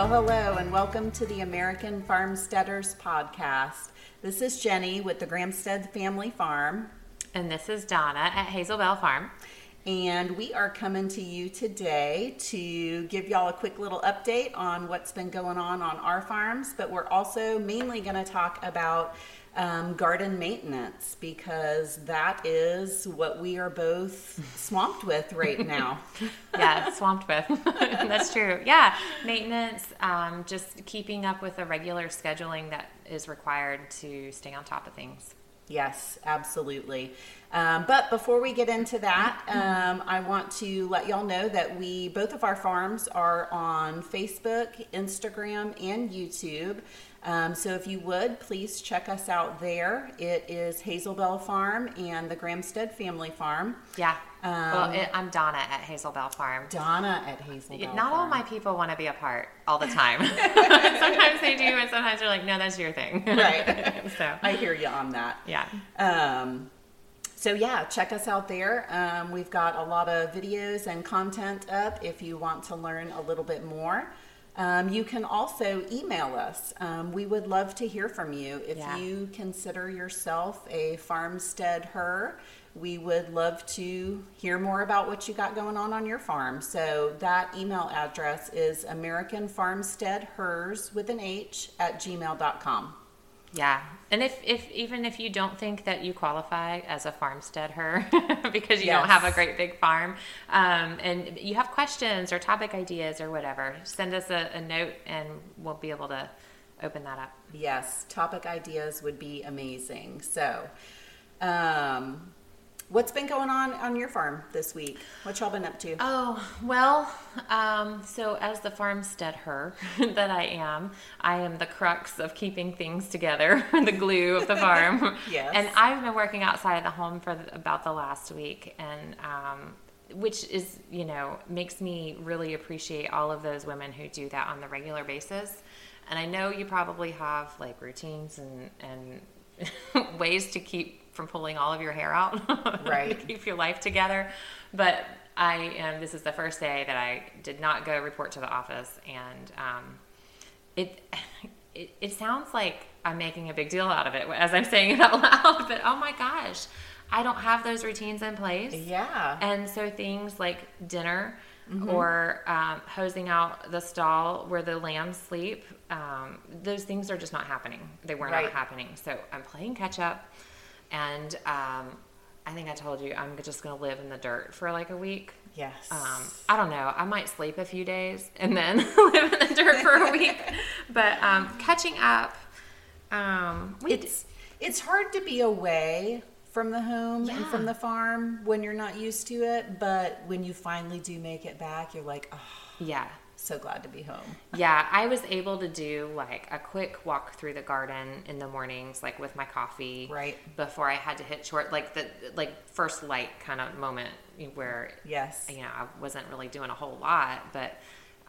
Well, hello, and welcome to the American FarmsteadHers Podcast. This is Jenny with the Grahamstead Family Farm, And this is Donna at Hazel Belle Farm. and we are coming to you today to give y'all a quick little update on what's been going on on our farms. But we're also mainly going to talk about um, garden maintenance because that is what we are both swamped with right now. Yeah, swamped with. That's true. Yeah, maintenance, um, just keeping up with the regular scheduling that is required to stay on top of things. Yes, absolutely. Um, but before we get into that, um, I want to let y'all know that we both of our farms are on Facebook, Instagram, and YouTube. Um, so if you would, please check us out there. It is Hazel Belle Farm and the Grahamstead Family Farm. Yeah. Um, well, it, I'm Donna at Hazel Belle Farm. Donna at Hazel Belle Not all my people want to be a part all the time. sometimes they do, and sometimes they're like, no, that's your thing. Right. so, I hear you on that. yeah. Um, so yeah, check us out there. Um, we've got a lot of videos and content up if you want to learn a little bit more. Um, you can also email us. Um, we would love to hear from you. If Yeah. you consider yourself a farmstead her, we would love to hear more about what you got going on on your farm. So that email address is AmericanFarmsteadHers with an H at gmail.com. Yeah, and if, if even if you don't think that you qualify as a farmstead her because you don't have a great big farm, um, and you have questions or topic ideas or whatever, send us a, a note and we'll be able to open that up. Yes, topic ideas would be amazing. So, um, what's been going on on your farm this week? What y'all been up to? Oh well, um, so as the farmstead her that I am, I am the crux of keeping things together, the glue of the farm. Yes. And I've been working outside of the home for the, about the last week, and um, which is you know makes me really appreciate all of those women who do that on the regular basis. And I know you probably have like routines and and ways to keep from pulling all of your hair out, Right. to keep your life together. But I am. This is the first day that I did not go report to the office, and um, it, it it sounds like I'm making a big deal out of it as I'm saying it out loud. But oh my gosh, I don't have those routines in place. yeah. And so things like dinner Mm-hmm. or um, hosing out the stall where the lambs sleep, um, those things are just not happening. They were Right. not happening. So I'm playing catch up. And um, I think I told you I'm just going to live in the dirt for like a week. yes. Um, I don't know. I might sleep a few days and then live in the dirt for a week. But um, catching up, um, we it's it's hard to be away from the home and from the farm when you're not used to it, but when you finally do make it back, you're like, oh, yeah. So glad to be home. Yeah, I was able to do like a quick walk through the garden in the mornings, like with my coffee, Right. Before I had to hit short, like the like first light kind of moment where Yes. you know I wasn't really doing a whole lot, but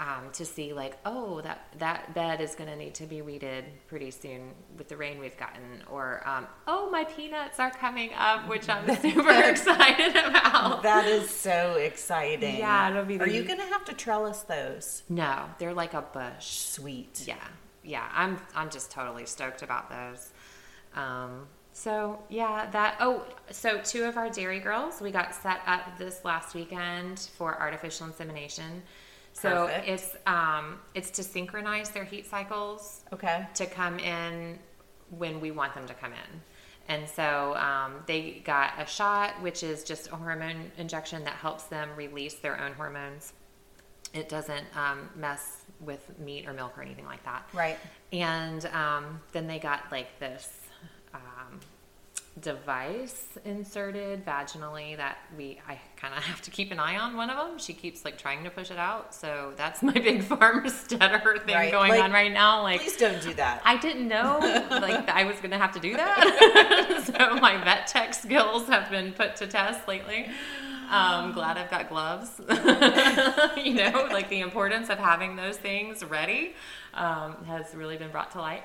um, to see like oh that that bed is going to need to be weeded pretty soon with the rain we've gotten, or um, oh my peanuts are coming up, which I'm super excited about. That is so exciting. Yeah, it'll be Are the- you gonna have to trellis those? No, they're like a bush. Sweet. yeah yeah i'm i'm just totally stoked about those um so yeah that oh so two of our dairy girls we got set up this last weekend for artificial insemination so Perfect. it's um it's to synchronize their heat cycles Okay. to come in when we want them to come in. And so um, they got a shot, which is just a hormone injection that helps them release their own hormones. It doesn't um, mess with meat or milk or anything like that. Right. And um, then they got like this um, device inserted vaginally that we I kind of have to keep an eye on one of them. She keeps like trying to push it out, so that's my big farmsteader thing Right, going like, on right now. Like Please don't do that. I didn't know like I was going to have to do that. so my vet tech skills have been put to test lately. Um, glad I've got gloves. you know, like the importance of having those things ready um, has really been brought to light.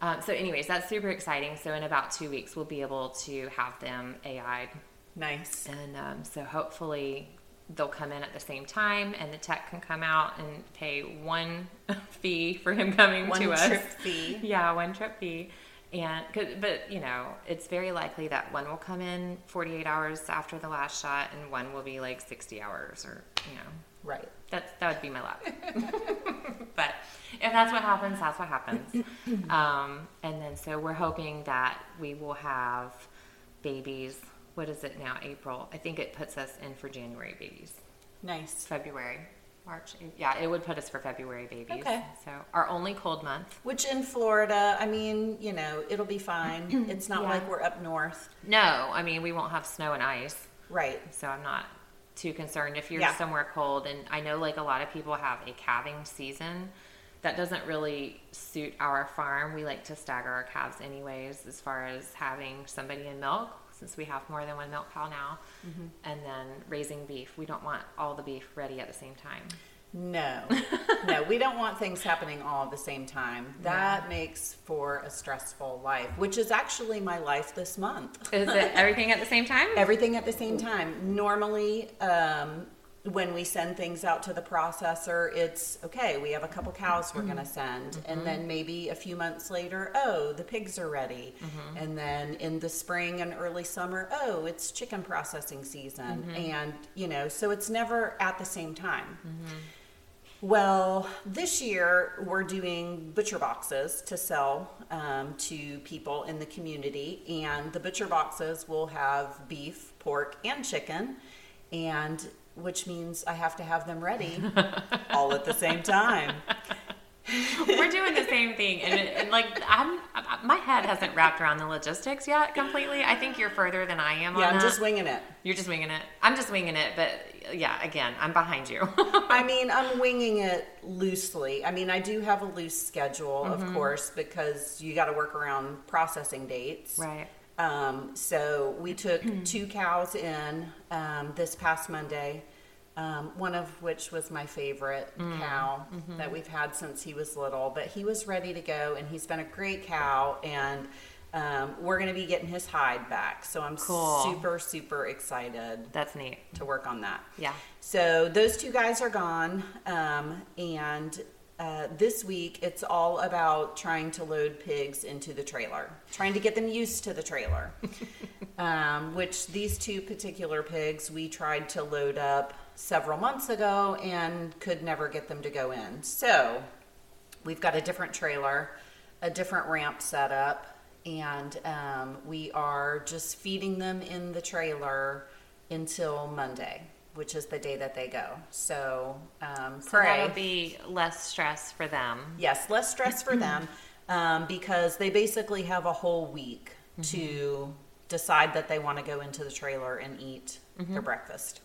Um, so, anyways, that's super exciting. So, in about two weeks, we'll be able to have them AI'd nice. and um, so hopefully they'll come in at the same time, and the tech can come out and pay one fee for him coming One to us. One trip fee. Yeah, one trip fee. And, but you know, it's very likely that one will come in 48 hours after the last shot, and one will be like 60 hours, or you know, Right. that's that would be my luck. but if that's what happens, that's what happens. Um, and then so we're hoping that we will have babies. What is it now? April. I think it puts us in for January babies. Nice. February, March. Yeah, it would put us for February babies. Okay. So our only cold month. Which in Florida, I mean, you know, it'll be fine. It's not Yeah. like we're up north. No, I mean we won't have snow and ice. Right. so I'm not too concerned if you're Yeah. somewhere cold. And I know like a lot of people have a calving season. That doesn't really suit our farm. We like to stagger our calves anyways, as far as having somebody in milk, since we have more than one milk cow now, Mm-hmm. and then raising beef. We don't want all the beef ready at the same time. No, no, we don't want things happening all at the same time. That makes for a stressful life, which is actually my life this month. Is it everything at the same time? Everything at the same time. Normally, um, when we send things out to the processor, it's okay, we have a couple cows we're going to mm-hmm. send. And mm-hmm. then maybe a few months later, oh, the pigs are ready. Mm-hmm. And then in the spring and early summer, oh, it's chicken processing season. And, you know, so it's never at the same time. Well, this year we're doing butcher boxes to sell um, to people in the community, and the butcher boxes will have beef, pork, and chicken, and which means I have to have them ready all at the same time. We're doing the same thing, and, and like I'm, my head hasn't wrapped around the logistics yet completely. I think you're further than I am. Yeah, I'm that. just winging it. You're just winging it. I'm just winging it, but yeah, again, I'm behind you. I mean, I'm winging it loosely. I mean, I do have a loose schedule, of mm-hmm. course, because you got to work around processing dates. right. Um, so we took two cows in um, this past Monday, um, one of which was my favorite cow that we've had since he was little. But he was ready to go, and he's been a great cow, and um, we're going to be getting his hide back. So I'm Cool. super, super excited That's neat. to work on that. Yeah. So those two guys are gone, um, and uh, this week it's all about trying to load pigs into the trailer, trying to get them used to the trailer. um, which these two particular pigs we tried to load up several months ago and could never get them to go in. So we've got a different trailer, a different ramp set up, and um, we are just feeding them in the trailer until Monday, which is the day that they go. So, um, So pray. that'll be less stress for them. yes, less stress for them um, because they basically have a whole week to decide that they want to go into the trailer and eat their breakfast.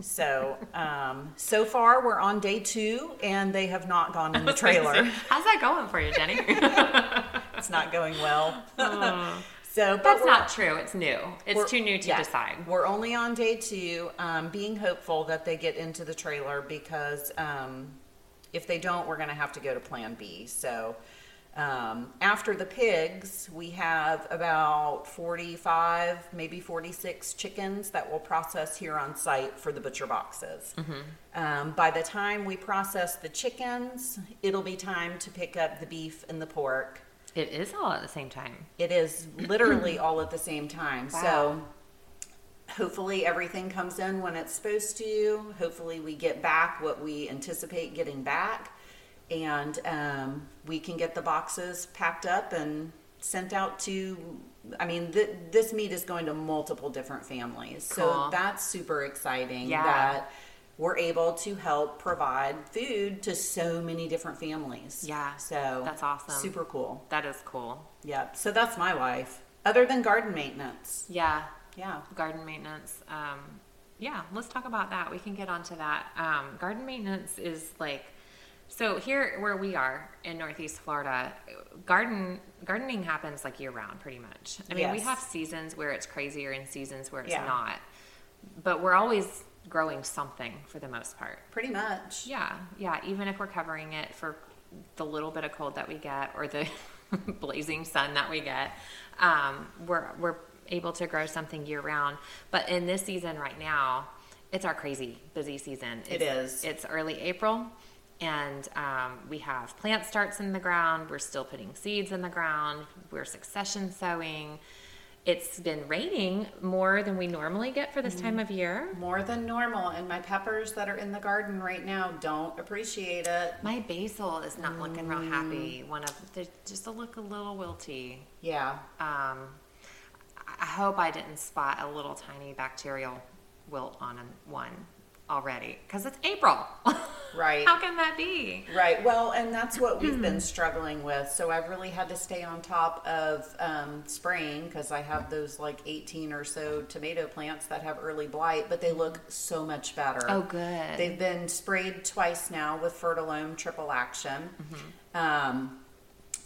So, um, so far we're on day two, and they have not gone in the trailer. How's that going for you, Jenny? it's not going well. so, That's not true. It's new. It's too new to yeah, decide. We're only on day two, um, being hopeful that they get into the trailer because um, if they don't, we're going to have to go to Plan B. So. Um, after the pigs, we have about 45, maybe 46 chickens that we'll process here on site for the butcher boxes. Um, by the time we process the chickens, it'll be time to pick up the beef and the pork. It is all at the same time. It is literally all at the same time. Wow. So hopefully everything comes in when it's supposed to. Hopefully we get back what we anticipate getting back. And um, we can get the boxes packed up and sent out to, I mean, th- this meat is going to multiple different families. So that's super exciting Yeah. that we're able to help provide food to so many different families. Yeah, So that's awesome. Super cool. That is cool. Yep. So that's my life. Other than garden maintenance. Yeah. Yeah. Garden maintenance. Um, yeah, let's talk about that. We can get onto that. Um, garden maintenance is like, so here where we are in Northeast Florida, garden gardening happens like year round, pretty much. I mean, we have seasons where it's crazier and seasons where it's Yeah. not, but we're always growing something for the most part. Pretty much. Yeah, yeah. Even if we're covering it for the little bit of cold that we get or the blazing sun that we get, um, we're we're able to grow something year round. But in this season right now, it's our crazy busy season. It It's- It's early April, and um, we have plant starts in the ground. We're still putting seeds in the ground. We're succession sowing. It's been raining more than we normally get for this time of year. More than normal, and my peppers that are in the garden right now don't appreciate it. My basil is not looking real Mm. happy. One of they just look a little wilty. Yeah. Um, I I hope I didn't spot a little tiny bacterial wilt on one already because it's April. Right. How can that be? Right. Well, and that's what we've been struggling with. So I've really had to stay on top of um, spraying because I have those like 18 or so tomato plants that have early blight, but they look so much better. Oh, good. They've been sprayed twice now with Fertilome Triple Action. Um,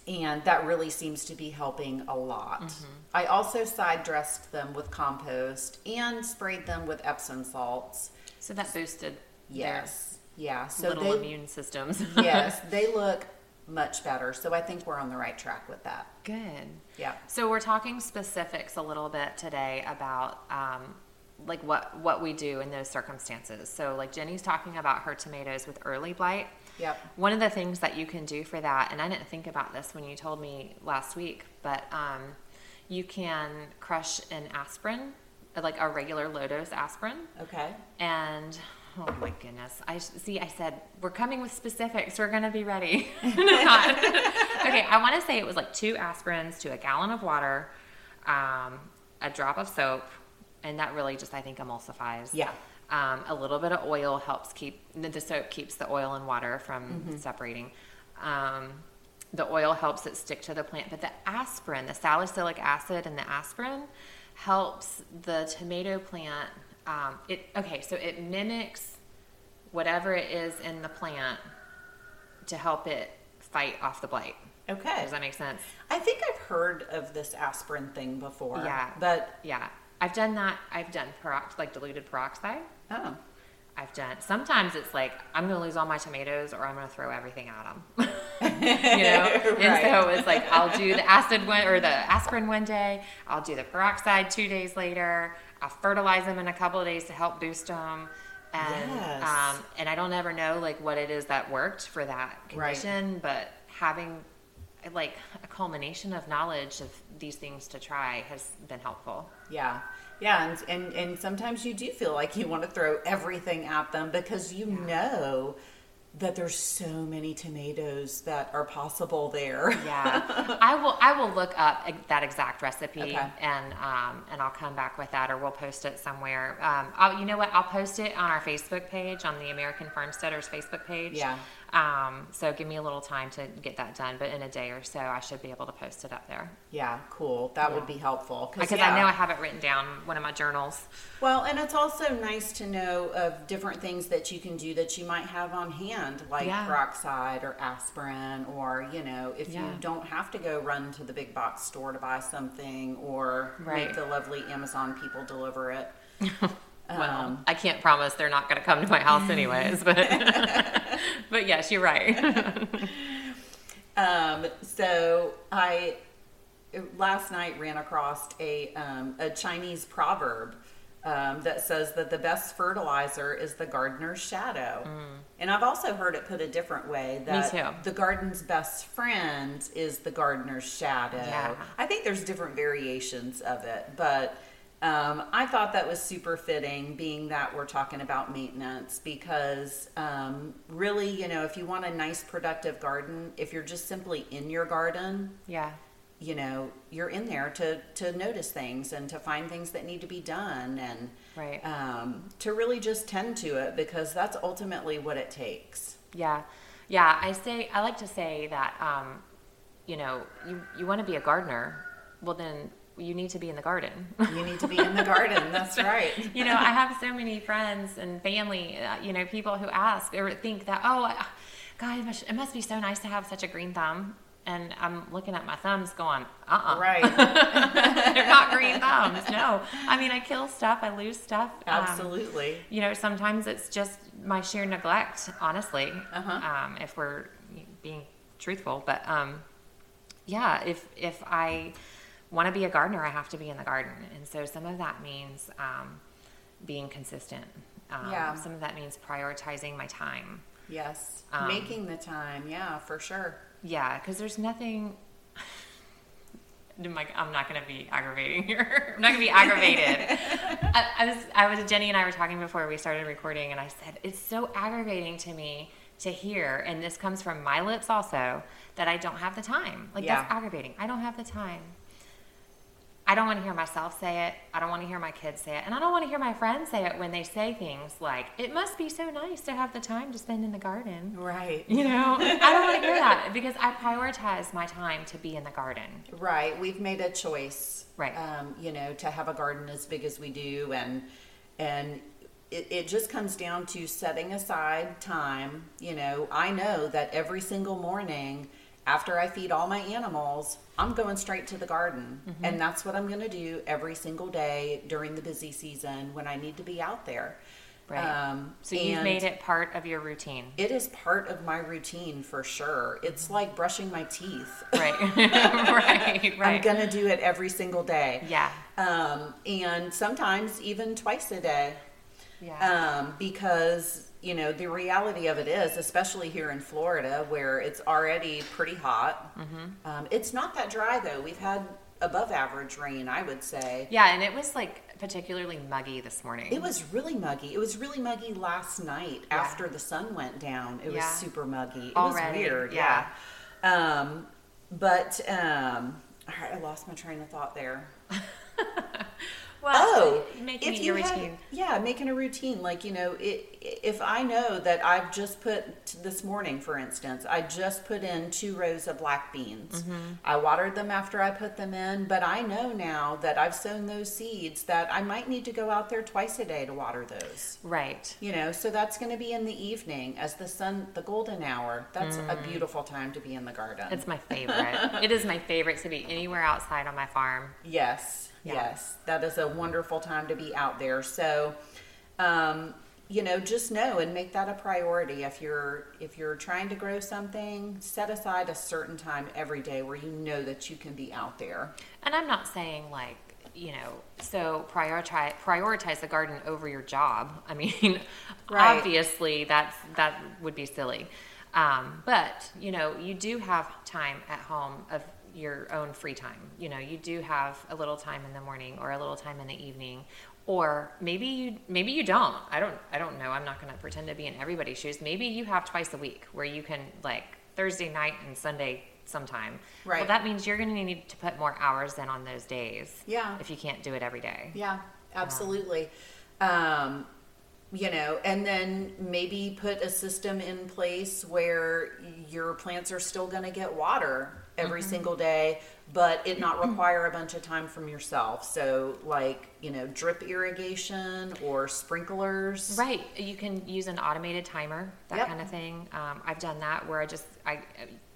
and that really seems to be helping a lot. I also side dressed them with compost and sprayed them with Epsom salts. So that boosted Yes. Yeah. So little they, immune systems. yes, they look much better. So I think we're on the right track with that. Good. Yeah. So we're talking specifics a little bit today about um, like what what we do in those circumstances. So like Jenny's talking about her tomatoes with early blight. Yep. One of the things that you can do for that, and I didn't think about this when you told me last week, but um, you can crush an aspirin, like a regular low dose aspirin, Okay. and oh my goodness, I see. I said we're coming with specifics. We're gonna be ready. Okay, I want to say it was like two aspirins to a gallon of water, um, a drop of soap, and that really just I think emulsifies. Yeah. Um, a little bit of oil helps keep the the soap keeps the oil and water from separating. Um, the oil helps it stick to the plant, but the aspirin, the salicylic acid and the aspirin, helps the tomato plant. Um, it okay, so it mimics whatever it is in the plant to help it fight off the blight. Okay. Does that make sense? I think I've heard of this aspirin thing before. Yeah. But Yeah, I've done that. I've done perox like diluted peroxide. oh, I've done. Sometimes it's like I'm going to lose all my tomatoes, or I'm going to throw everything at them. you know, and Right. so it's like I'll do the acid one or the aspirin one day. I'll do the peroxide two days later. I'll fertilize them in a couple of days to help boost them. And Yes. um, and I don't ever know like what it is that worked for that Right. condition, but having like a culmination of knowledge of these things to try has been helpful. yeah. Yeah, and, and and sometimes you do feel like you want to throw everything at them because you know that there's so many tomatoes that are possible there. Yeah, I will. I will look up that exact recipe Okay. and um, and I'll come back with that, or we'll post it somewhere. Um, I'll, you know what? I'll post it on our Facebook page, on the American FarmsteadHers Facebook page. Yeah. Um, so give me a little time to get that done, but in a day or so, I should be able to post it up there Yeah, cool. That would be helpful because yeah. I know I have it written down one of my journals. Well, and it's also nice to know of different things that you can do that you might have on hand, like Yeah. peroxide or aspirin, or you know, if Yeah. you don't have to go run to the big box store to buy something, or Right. make the lovely Amazon people deliver it. Well, Um, I can't promise they're not going to come to my house anyways, but but yes, you're right. Um, so I last night ran across a um, a Chinese proverb um, that says that the best fertilizer is the gardener's shadow. And I've also heard it put a different way that the garden's best friend is the gardener's shadow. Yeah. I think there's different variations of it, but um, I thought that was super fitting, being that we're talking about maintenance, because um, really, you know, if you want a nice, productive garden, if you're just simply in your garden, yeah. you know, you're in there to to notice things and to find things that need to be done, and Right. um, to really just tend to it, because that's ultimately what it takes. Yeah, yeah. I say I like to say that um, you know you you want to be a gardener. Well, then you need to be in the garden. You need to be in the garden. That's right. you know, I have so many friends and family. Uh, you know, people who ask or think that oh, I- God, it must, be so nice to have such a green thumb. And I'm looking at my thumbs, going, uh, uh Right. they're not green thumbs. No, I mean I kill stuff, I lose stuff. Um, Absolutely. you know, sometimes it's just my sheer neglect, honestly, Uh-huh. um, if we're being truthful. But um, yeah, if if I want to be a gardener, I have to be in the garden, and so some of that means, um, being consistent. Um, Yeah. Some of that means prioritizing my time. Yes. Um, Making the time. Yeah, for sure. Yeah, because there's nothing. I'm not going to be aggravating here. I'm not going to be aggravated. I, I was, I was, Jenny and I were talking before we started recording, and I said it's so aggravating to me to hear, and this comes from my lips also, that I don't have the time. Like that's aggravating. I don't have the time. I don't want to hear myself say it. I don't want to hear my kids say it. And I don't want to hear my friends say it when they say things like, it must be so nice to have the time to spend in the garden. Right. You know, I don't want to hear that because I prioritize my time to be in the garden. Right. We've made a choice. Right. Um, you know, to have a garden as big as we do and and it, it just comes down to setting aside time. You know, I know that every single morning after I feed all my animals, I'm going straight to the garden. Mm-hmm. And that's what I'm going to do every single day during the busy season when I need to be out there. Right. Um, So you've made it part of your routine. It is part of my routine for sure. It's like brushing my teeth. Right. right. Right. I'm going to do it every single day. yeah. Um, and sometimes even twice a day. Yeah. Um, because, you know, the reality of it is, especially here in Florida where it's already pretty hot, Mm-hmm. um, it's not that dry though. We've had above average rain, I would say. yeah. And it was like particularly muggy this morning. It was really muggy. It was really muggy last night Yeah. after the sun went down. It was super muggy. It Already, was weird. yeah. Yeah. Um, but um, all right, I lost my train of thought there. well, Oh, making if you your had- routine. yeah, making a routine. Like you know, it, if I know that I've just put this morning, for instance, I just put in two rows of black beans. Mm-hmm. I watered them after I put them in, but I know now that I've sown those seeds that I might need to go out there twice a day to water those. Right. You know, so that's going to be in the evening as the sun, the golden hour. That's a beautiful time to be in the garden. Mm. It's my favorite. it is my favorite to be anywhere outside on my farm. Yes, Yeah. yes, that is a wonderful time to be out there. So, um, you know, just know and make that a priority. If you're if you're trying to grow something, set aside a certain time every day where you know that you can be out there. And I'm not saying like, you know, so prioritize prioritize the garden over your job. I mean, Right. obviously that's that would be silly. Um, but you know, you do have time at home of your own free time. You know, you do have a little time in the morning or a little time in the evening, or maybe you maybe you don't. I don't I don't know. I'm not going to pretend to be in everybody's shoes. Maybe you have twice a week where you can like Thursday night and Sunday sometime. Right. Well, that means you're going to need to put more hours in on those days. Yeah. If you can't do it every day. Yeah, absolutely. Um, you know, and then maybe put a system in place where your plants are still going to get water every single day, but it not require a bunch of time from yourself. So, like, you know, drip irrigation or sprinklers. Right. You can use an automated timer, that Yep. kind of thing. Um, I've done that where I just, I,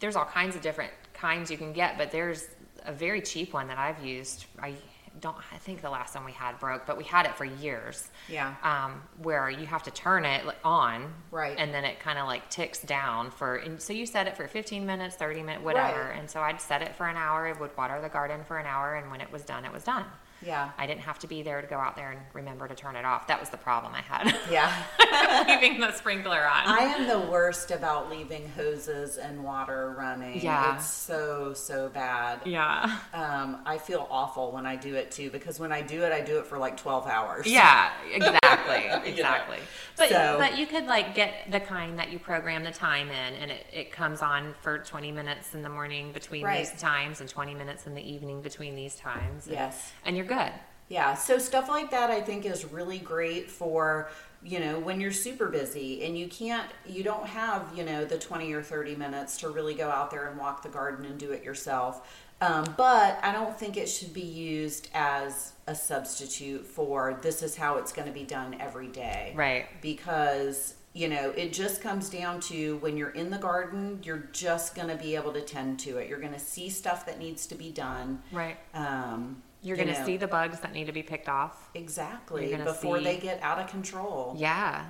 there's all kinds of different kinds you can get, but there's a very cheap one that I've used. I don't, I think the last one we had broke, but we had it for years. Yeah. Um, where you have to turn it on. Right. And then it kind of like ticks down for, and so you set it for 15 minutes, 30 minutes, whatever. Right. And so I'd set it for an hour. It would water the garden for an hour. And when it was done, it was done. Yeah. I didn't have to be there to go out there and remember to turn it off. That was the problem I had. Yeah. Leaving the sprinkler on. I am the worst about leaving hoses and water running. Yeah. It's so, so bad. yeah. Um, I feel awful when I do it too because when I do it, I do it for like 12 hours. Yeah, exactly. Exactly. But So- but you could like get the kind that you program the time in and it, it comes on for 20 minutes in the morning between Right. these times and 20 minutes in the evening between these times. And- Yes. And you're good. Yeah, so stuff like that I think is really great for, you know, when you're super busy and you can't, you don't have, you know, the 20 or 30 minutes to really go out there and walk the garden and do it yourself. Um, but I don't think it should be used as a substitute for this is how it's going to be done every day. Right. Because, you know, it just comes down to when you're in the garden, you're just going to be able to tend to it. You're going to see stuff that needs to be done. Right. Um, You're you going to see the bugs that need to be picked off. Exactly. Before see- they get out of control. Yeah.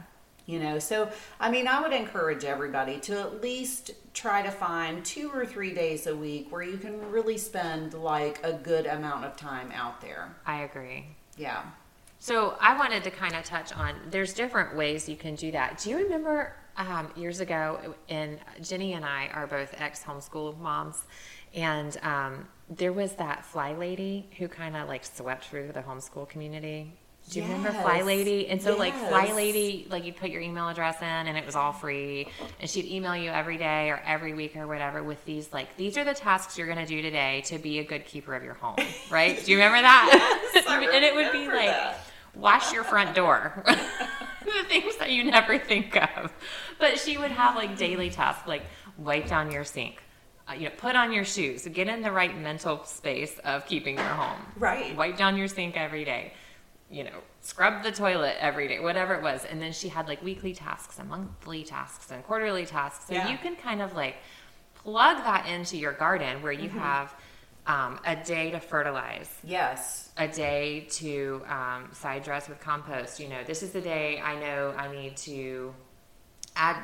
You know, so I mean, I would encourage everybody to at least try to find two or three days a week where you can really spend like a good amount of time out there. I agree. Yeah. So I wanted to kind of touch on there's different ways you can do that. Do you remember um, years ago, and Jenny and I are both ex homeschool moms, and um, there was that fly lady who kind of like swept through the homeschool community. Do you remember Fly Lady? And so, like, Fly Lady, like, you'd put your email address in and it was all free. And she'd email you every day or every week or whatever with these, like, these are the tasks you're going to do today to be a good keeper of your home, right? Do you remember that? Yes, and it would be like, that. wash your front door. the things that you never think of. But she would have, like, daily tasks, like, wipe down your sink. Uh, you know, put on your shoes. Get in the right mental space of keeping your home. Right. Wipe down your sink every day you know, scrub the toilet every day, whatever it was. And then she had like weekly tasks and monthly tasks and quarterly tasks. So Yeah. you can kind of like plug that into your garden where Mm-hmm. you have um, a day to fertilize, Yes. a day to um, side dress with compost. You know, this is the day I know I need to add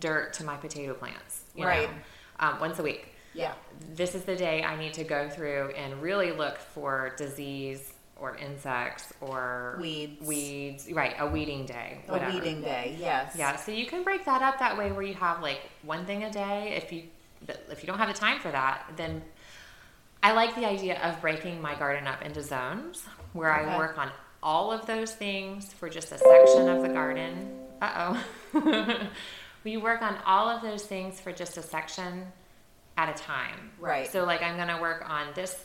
dirt to my potato plants. You Right. Know, um, once a week Yeah. this is the day I need to go through and really look for disease or insects or Weeds. Weeds, right? A weeding day. A weeding day. Yes. Yeah, so you can break that up that way where you have like one thing a day. If you if you don't have the time for that, then I like the idea of breaking my garden up into zones where I work on all of those things for just a section of the garden. Uh oh. you work on all of those things for just a section at a time. Right. So like I'm gonna work on this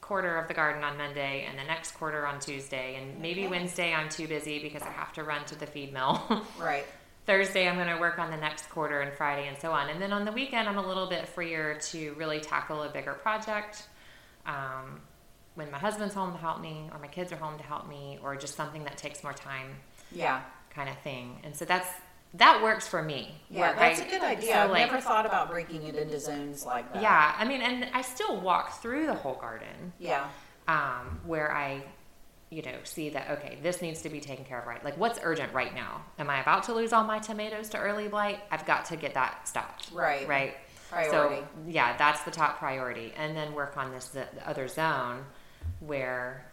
quarter of the garden on Monday and the next quarter on Tuesday and maybe Okay. Wednesday I'm too busy because I have to run to the feed mill. Right. Thursday, I'm going to work on the next quarter, and Friday, and so on. And then on the weekend, I'm a little bit freer to really tackle a bigger project. Um, when my husband's home to help me, or my kids are home to help me, or just something that takes more time, Yeah. kind of thing. And so that's that works for me. Yeah, where that's I- a good idea. so, I've like- never thought about breaking it into zones like that. Yeah, I mean, and I still walk through the whole garden. Yeah. um, where I, you know, see that okay, this needs to be taken care of right. Like, what's urgent right now? Am I about to lose all my tomatoes to early blight? I've got to get that stopped. Right. Right. Priority. So yeah, that's the top priority, and then work on this the, the other zone where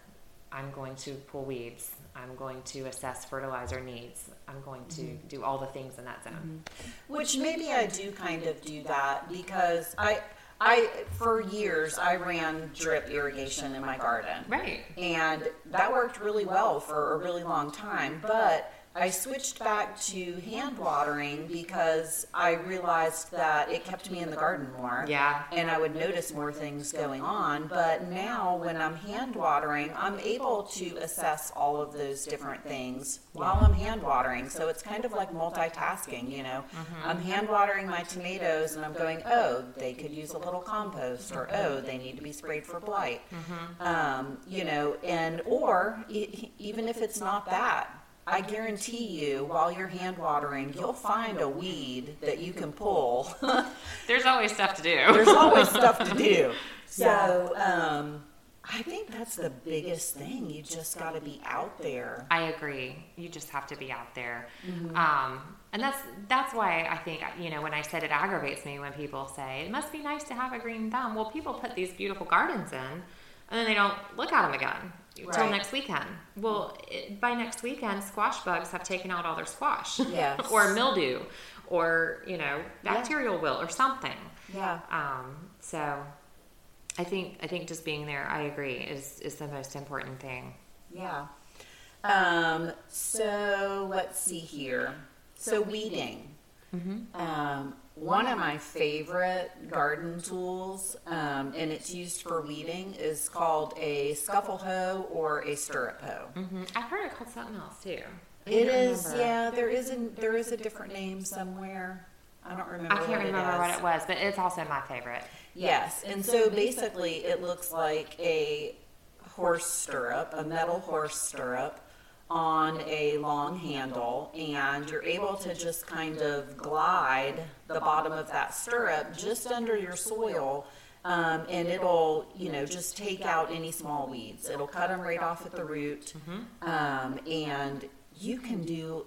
I'm going to pull weeds. I'm going to assess fertilizer needs. I'm going to Mm-hmm. do all the things in that zone. Which maybe I do kind of do that because I, I for years I ran drip irrigation in my garden. Right. And that worked really well for a really long time. But I switched back to hand watering because I realized that it kept me in the garden more. Yeah. And I would notice more things going on. But now when I'm hand watering, I'm able to assess all of those different things while I'm hand watering. So it's kind of like multitasking, you know. I'm hand watering my tomatoes and I'm going, oh, they could use a little compost or oh, they need to be sprayed for blight. Um, you know, and or e- even if it's not that, I guarantee you, while you're hand watering, you'll find a weed that you can pull. There's always stuff to do. There's always stuff to do. So, um, I think that's the biggest thing. You just got to be out there. I agree. You just have to be out there, Mm-hmm. um, and that's that's why I think you know when I said it aggravates me when people say it must be nice to have a green thumb. Well, people put these beautiful gardens in, and then they don't look at them again until Right. next weekend. Well, it, by next weekend, squash bugs have taken out all their squash, Yes. or mildew, or you know Yeah. bacterial wilt or something. Yeah. Um, so. I think I think just being there, I agree, is is the most important thing. Yeah. Um, so let's see here. So weeding. Um, one of my favorite garden tools, um, and it's used for weeding, is called a scuffle hoe or a stirrup hoe. hmm I've heard it called something else too. It remember. yeah. There is a there is a different name somewhere. I don't remember. I can't what remember it what is. it was, but it's also my favorite. Yes, and so basically, it looks like a horse stirrup, a metal horse stirrup on a long handle, and you're able to just kind of glide the bottom of that stirrup just under your soil. Um, and it'll, you know, just take out any small weeds. It'll cut them right off at the root. Um, and you can do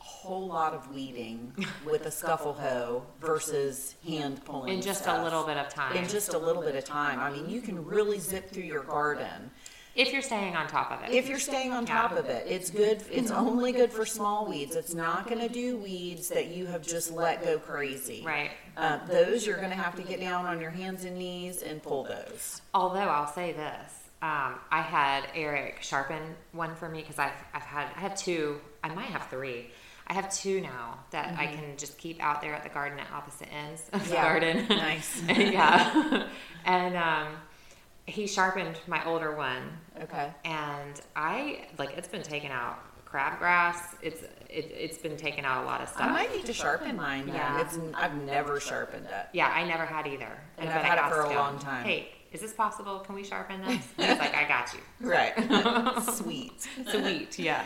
a whole lot of weeding with a scuffle hoe versus hand pulling In just stuff a little bit of time. in just a little bit of time. I mean, you can really zip through your garden. If you're staying on top of it. If you're staying on top of it, it's good. It's only good for small weeds. It's not going to do weeds that you have just let go crazy. Right. Uh, those you're going to have to get down on your hands and knees and pull those. Although I'll say this, um, I had Eric sharpen one for me because I've I've had I have two. I might have three. I have two now that I can just keep out there at the garden at opposite ends of the Yeah. garden. Nice. yeah. and um, he sharpened my older one, Okay. and I like it's been taking out crabgrass. It's it, it's been taking out a lot of stuff. I might need to sharpen mine. Yeah. It's I've never sharpened it. Yeah, I never had either. And but I've I had it for a him, long time. Hey, is this possible? Can we sharpen this? And he's like, I got you. Right. Sweet. Sweet, yeah.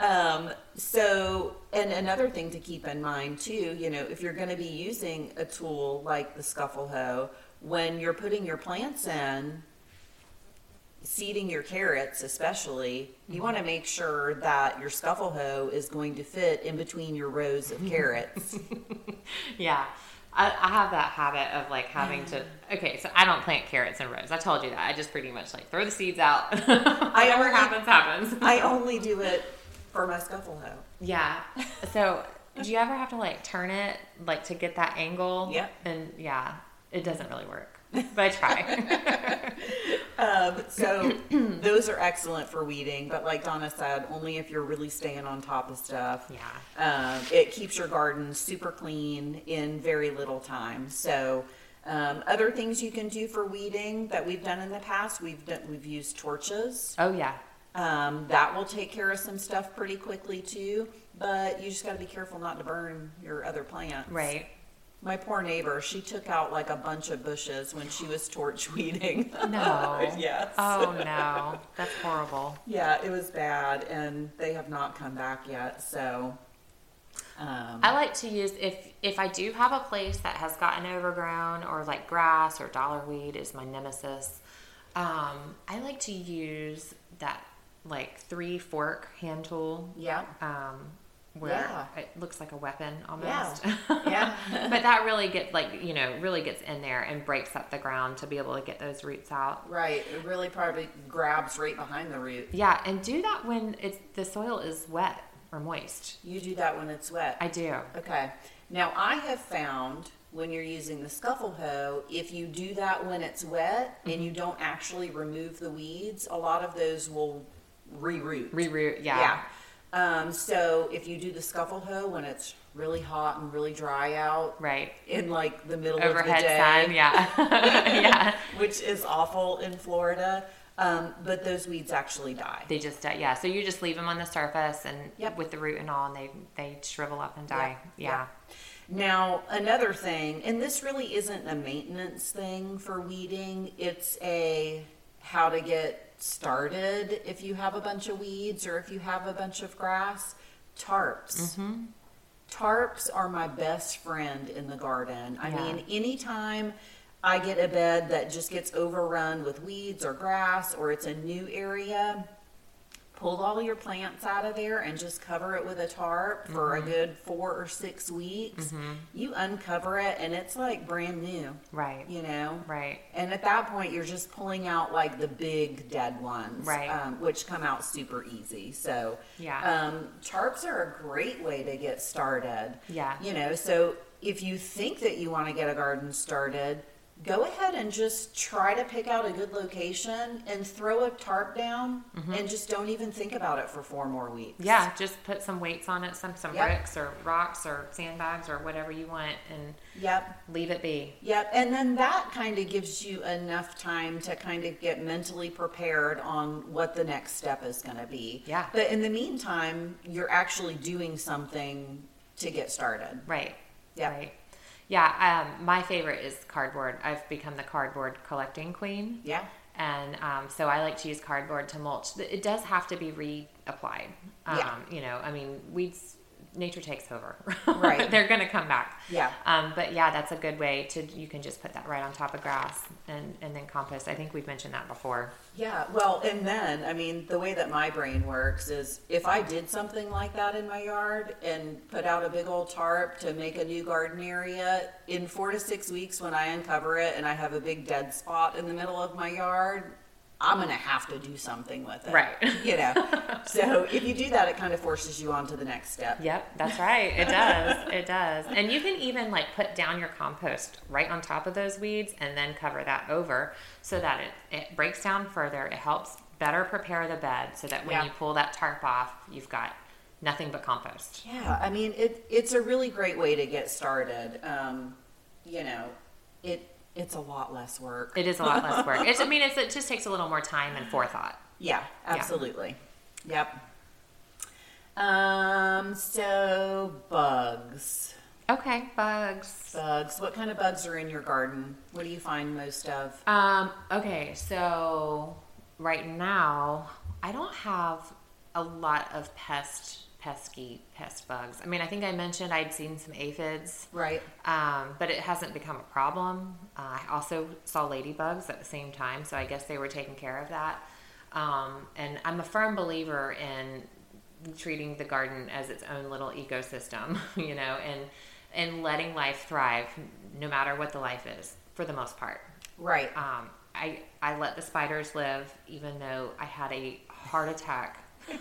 Um, so, and another thing to keep in mind too, you know, if you're going to be using a tool like the scuffle hoe, when you're putting your plants in, seeding your carrots especially, you want to mm-hmm. make sure that your scuffle hoe is going to fit in between your rows of carrots. Yeah. I, I have that habit of like having to. Okay, so I don't plant carrots in rows. I told you that. I just pretty much like throw the seeds out. Whatever only- happens, happens. I only do it for my scuffle hoe. yeah. So, do you ever have to like turn it like to get that angle? Yep. And yeah, it doesn't really work, but I try. Um, so those are excellent for weeding, but like Donna said, only if you're really staying on top of stuff. yeah. Um, it keeps your garden super clean in very little time. So, um, other things you can do for weeding that we've done in the past, we've done, we've used torches. Oh yeah. Um, that will take care of some stuff pretty quickly too. But you just got to be careful not to burn your other plants. Right. My poor neighbor, she took out like a bunch of bushes when she was torch weeding. No. yes. Oh no, that's horrible. Yeah, it was bad, and they have not come back yet. So, um, I like to use if if I do have a place that has gotten overgrown or like grass or dollarweed is my nemesis. Um, I like to use that like three fork hand tool. yeah, Um, where Yeah. it looks like a weapon almost. yeah. yeah. but that really gets like you know really gets in there and breaks up the ground to be able to get those roots out. Right. It really probably grabs right behind the root. Yeah, and do that when it's the soil is wet or moist. You do that when it's wet. I do. Okay. Now, I have found when you're using the scuffle hoe, if you do that when it's wet and mm-hmm. you don't actually remove the weeds, a lot of those will reroot. Reroot. Yeah. Yeah. Um, so if you do the scuffle hoe when it's really hot and really dry out Right. in like the middle Overhead of the day, sun. Yeah. yeah. which is awful in Florida, um, but those weeds actually die. They just die. Yeah. So you just leave them on the surface and Yep. with the root and all, and they they shrivel up and die. Yep. Yeah. Now, another thing, and this really isn't a maintenance thing for weeding, it's a how to get started if you have a bunch of weeds or if you have a bunch of grass. Tarps. Mm-hmm. Tarps are my best friend in the garden. I Yeah. mean, anytime I get a bed that just gets overrun with weeds or grass or it's a new area, pull all your plants out of there and just cover it with a tarp for a good four or six weeks. You uncover it and it's like brand new, Right. you know? Right. And at that point, you're just pulling out like the big dead ones, Right. Um, which come out super easy. So, Yeah. um, tarps are a great way to get started. Yeah. You know, so if you think that you want to get a garden started, go ahead and just try to pick out a good location and throw a tarp down and just don't even think about it for four more weeks. Mm-hmm. Yeah. Just put some weights on it, some some Yep. bricks or rocks or sandbags or whatever you want, and Yep. leave it be. Yep, and then that kind of gives you enough time to kind of get mentally prepared on what the next step is going to be. Yeah. But in the meantime, you're actually doing something to get started. Right. Yeah. Right. Yeah. Um, my favorite is cardboard. I've become the cardboard collecting queen. Yeah. And um, so I like to use cardboard to mulch. It does have to be reapplied. Um, Yeah. You know, I mean, weeds, nature takes over. Right. They're going to come back. Yeah. Um, but yeah, that's a good way to, you can just put that right on top of grass and, and then compost. I think we've mentioned that before. Yeah, well, and then, I mean, the way that my brain works is if I did something like that in my yard and put out a big old tarp to make a new garden area, in four to six weeks when I uncover it and I have a big dead spot in the middle of my yard, I'm going to have to do something with it. Right. You know, so if you do that, it kind of forces you on to the next step. Yep, that's right. It does. It does. And you can even like put down your compost right on top of those weeds and then cover that over so that it, it breaks down further. It helps better prepare the bed so that when Yeah. you pull that tarp off, you've got nothing but compost. Yeah, I mean, it, it's a really great way to get started. Um, you know, it it's a lot less work. It is a lot less work. It's, I mean, it's, it just takes a little more time and forethought. Yeah, absolutely. Yep. Um, so bugs. Okay, bugs. Bugs. What kind of bugs are in your garden? What do you find most of? Um, okay, so right now I don't have a lot of pest pesky pest bugs. I mean, I think I mentioned I'd seen some aphids, Right. um, but it hasn't become a problem. Uh, I also saw ladybugs at the same time, so I guess they were taking care of that. Um, and I'm a firm believer in treating the garden as its own little ecosystem, you know, and and letting life thrive, no matter what the life is, for the most part. Right. Um, I I let the spiders live, even though I had a heart attack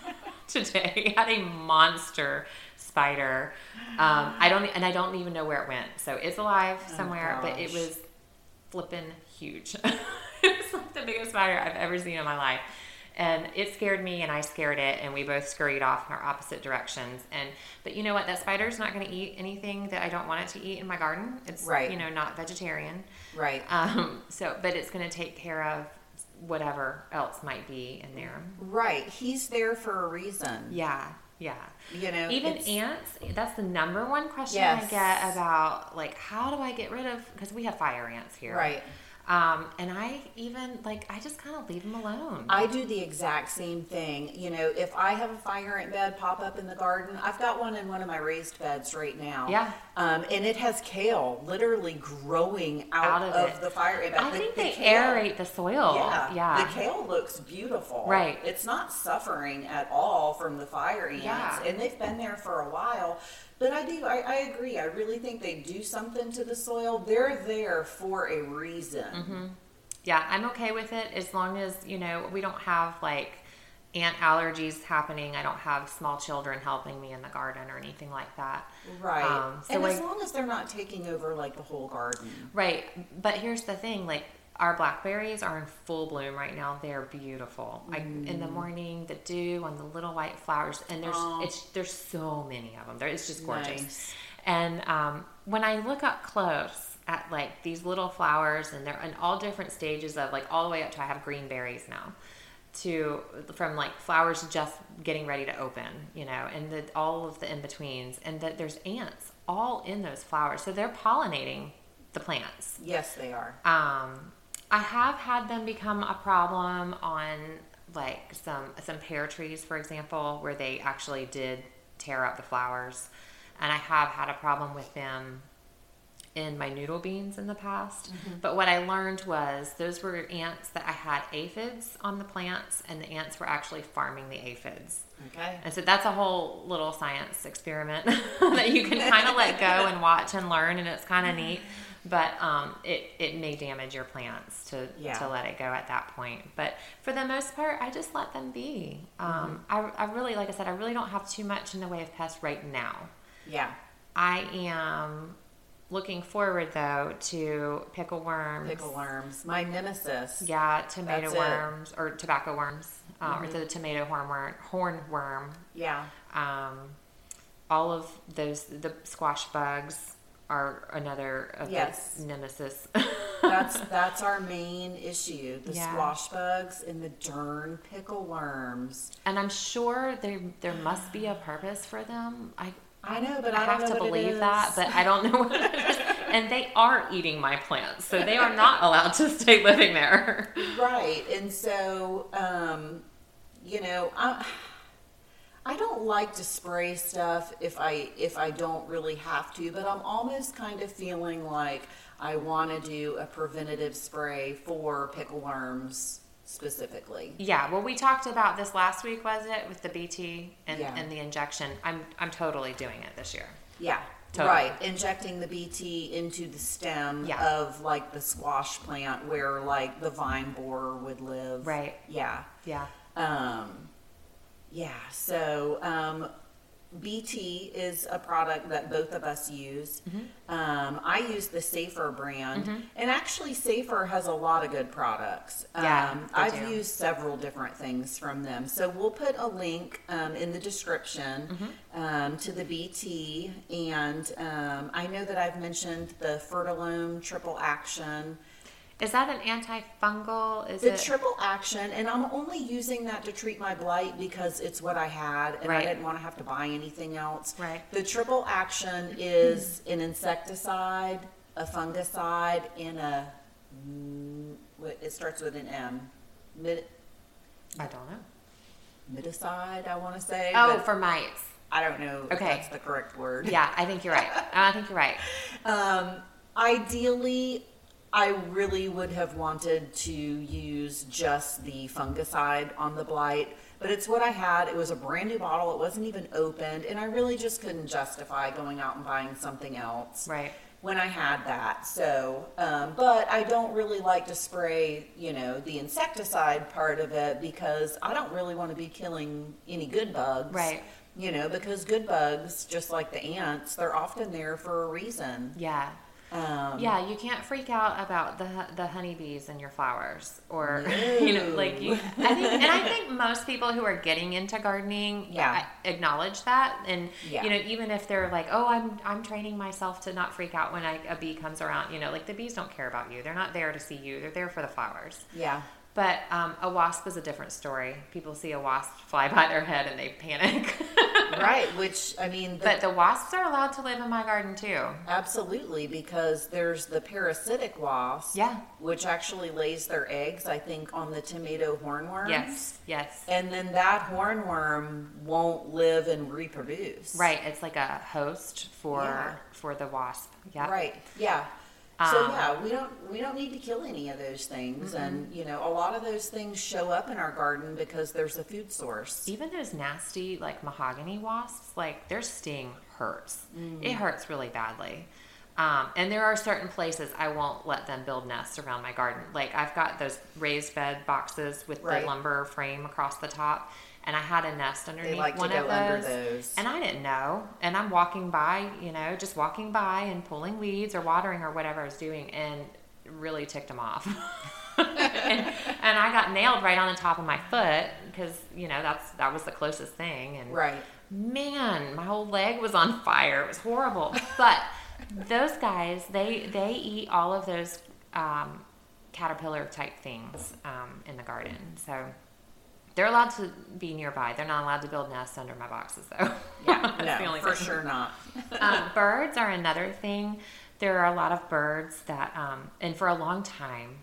today. I had a monster spider. Um, I don't and I don't even know where it went. So it's alive somewhere, but it was flipping huge. it was like the biggest spider I've ever seen in my life. And it scared me and I scared it and we both scurried off in our opposite directions. And but you know what? That spider's not gonna eat anything that I don't want it to eat in my garden. It's Right. you know, not vegetarian. Right. Um, so, but it's going to take care of whatever else might be in there. Right. He's there for a reason. Yeah, yeah. You know, Even ants, that's the number one question Yes. I get about like how do I get rid of because we have fire ants here. Right. Um, and I even like I just kind of leave them alone. I do the exact same thing. You know, if I have a fire ant bed pop up in the garden, I've got one in one of my raised beds right now. Yeah. Um, and it has kale literally growing out, Out of of, the fire ant bed. I The- think the they kale- aerate the soil. Yeah, Yeah. The kale looks beautiful. Right. It's not suffering at all from the fire ants, Yeah. and they've been there for a while. But I do, I, I agree. I really think they do something to the soil. They're there for a reason. Mm-hmm. Yeah, I'm okay with it as long as, you know, we don't have like ant allergies happening. I don't have small children helping me in the garden or anything like that. Right. Um, so and as long as they're not taking over like the whole garden. Right. But here's the thing like our blackberries are in full bloom right now. They're beautiful. Like in the morning, the dew on the little white flowers, and there's Aw. it's there's so many of them. There, it's just gorgeous. Nice. And um, when I look up close at like these little flowers, and they're in all different stages of like all the way up to I have green berries now, to from like flowers just getting ready to open, you know, and the, all of the in betweens, and that there's ants all in those flowers, so they're pollinating the plants. Yes, they are. Um, I have had them become a problem on like some some pear trees, for example, where they actually did tear up the flowers, and I have had a problem with them in my noodle beans in the past. Mm-hmm. But what I learned was those were ants that I had aphids on the plants, and the ants were actually farming the aphids. Okay. And so that's a whole little science experiment that you can kind of let go and watch and learn, and it's kind of neat. But um, it it may damage your plants to Yeah. to let it go at that point. But for the most part, I just let them be. Um, I I really like I said I really don't have too much in the way of pests right now. Yeah. I am looking forward though to pickle worms. Pickle worms. My nemesis. Yeah, tomato That's it. worms or tobacco worms, uh, or the tomato hornworm, hornworm. Yeah. Um, all of those, the squash bugs are another of Yes. the nemesis. That's that's our main issue. The Yeah. squash bugs and the darn pickle worms. and I'm sure there there must be a purpose for them. I I know, but I, I don't have know to believe that, but I don't know what it is. And they are eating my plants, so they are not allowed to stay living there. Right. And so, um, you know, I, I don't like to spray stuff if I if I don't really have to, but I'm almost kind of feeling like I want to do a preventative spray for pickle worms specifically. Yeah, well, we talked about this last week, was it, with the BT and, Yeah. and the injection? I'm I'm totally doing it this year. Yeah. Totally. Right, injecting the BT into the stem Yeah. of like the squash plant where like the vine borer would live. Right. Yeah. Yeah. Um, yeah. So um, BT is a product that both of us use. Mm-hmm. Um, I use the Safer brand, and actually Safer has a lot of good products. Yeah, um, I've do. used several different things from them. So we'll put a link um, in the description Mm-hmm. um, to the BT, and um, I know that I've mentioned the Fertilome Triple Action. Is that an antifungal? Is The it? triple action, and I'm only using that to treat my blight because it's what I had, and Right. I didn't want to have to buy anything else. Right. The triple action is an insecticide, a fungicide, and a. mm, It starts with an M. Mid, I don't know. miticide, I want to say. Oh, for mites. I don't know if Okay. that's the correct word. Yeah, I think you're right. I think you're right. Um, ideally, I really would have wanted to use just the fungicide on the blight, but it's what I had. It was a brand new bottle. It wasn't even opened, and I really just couldn't justify going out and buying something else Right. when I had that. So, um, but I don't really like to spray, you know, the insecticide part of it because I don't really want to be killing any good bugs. Right. You know, because good bugs, just like the ants, they're often there for a reason. Yeah. Um, Yeah, you can't freak out about the the honeybees in your flowers, or you know, like you. I think, and I think most people who are getting into gardening, Yeah. Acknowledge that, and Yeah. you know, even if they're like, "Oh, I'm I'm training myself to not freak out when I, a bee comes around," you know, like the bees don't care about you; they're not there to see you; they're there for the flowers. Yeah. But um, a wasp is a different story. People see a wasp fly by their head and they panic. right. Which, I mean, the, but the wasps are allowed to live in my garden too. absolutely, because there's the parasitic wasp, Yeah. which actually lays their eggs, I think, on the tomato hornworm. Yes. Yes. And then that hornworm won't live and reproduce. Right, it's like a host for Yeah. for the wasp. Yeah. Right. Yeah. So Um, yeah, we don't we don't need to kill any of those things, and you know, a lot of those things show up in our garden because there's a food source. Even those nasty like mahogany wasps, like their sting hurts. Mm. It hurts really badly. Um, and there are certain places I won't let them build nests around my garden. Like I've got those raised bed boxes with Right. the lumber frame across the top, and I had a nest underneath like one of those. those. And I didn't know. And I'm walking by, you know, just walking by and pulling weeds or watering or whatever I was doing, and really ticked them off. and, and I got nailed right on the top of my foot because you know that's that was the closest thing. And Right. man, my whole leg was on fire. It was horrible. But those guys, they they eat all of those um, caterpillar type things um, in the garden. So they're allowed to be nearby. They're not allowed to build nests under my boxes, though. Yeah. That's no, the only for thing. sure not. um, birds are another thing. There are a lot of birds that, um, and for a long time,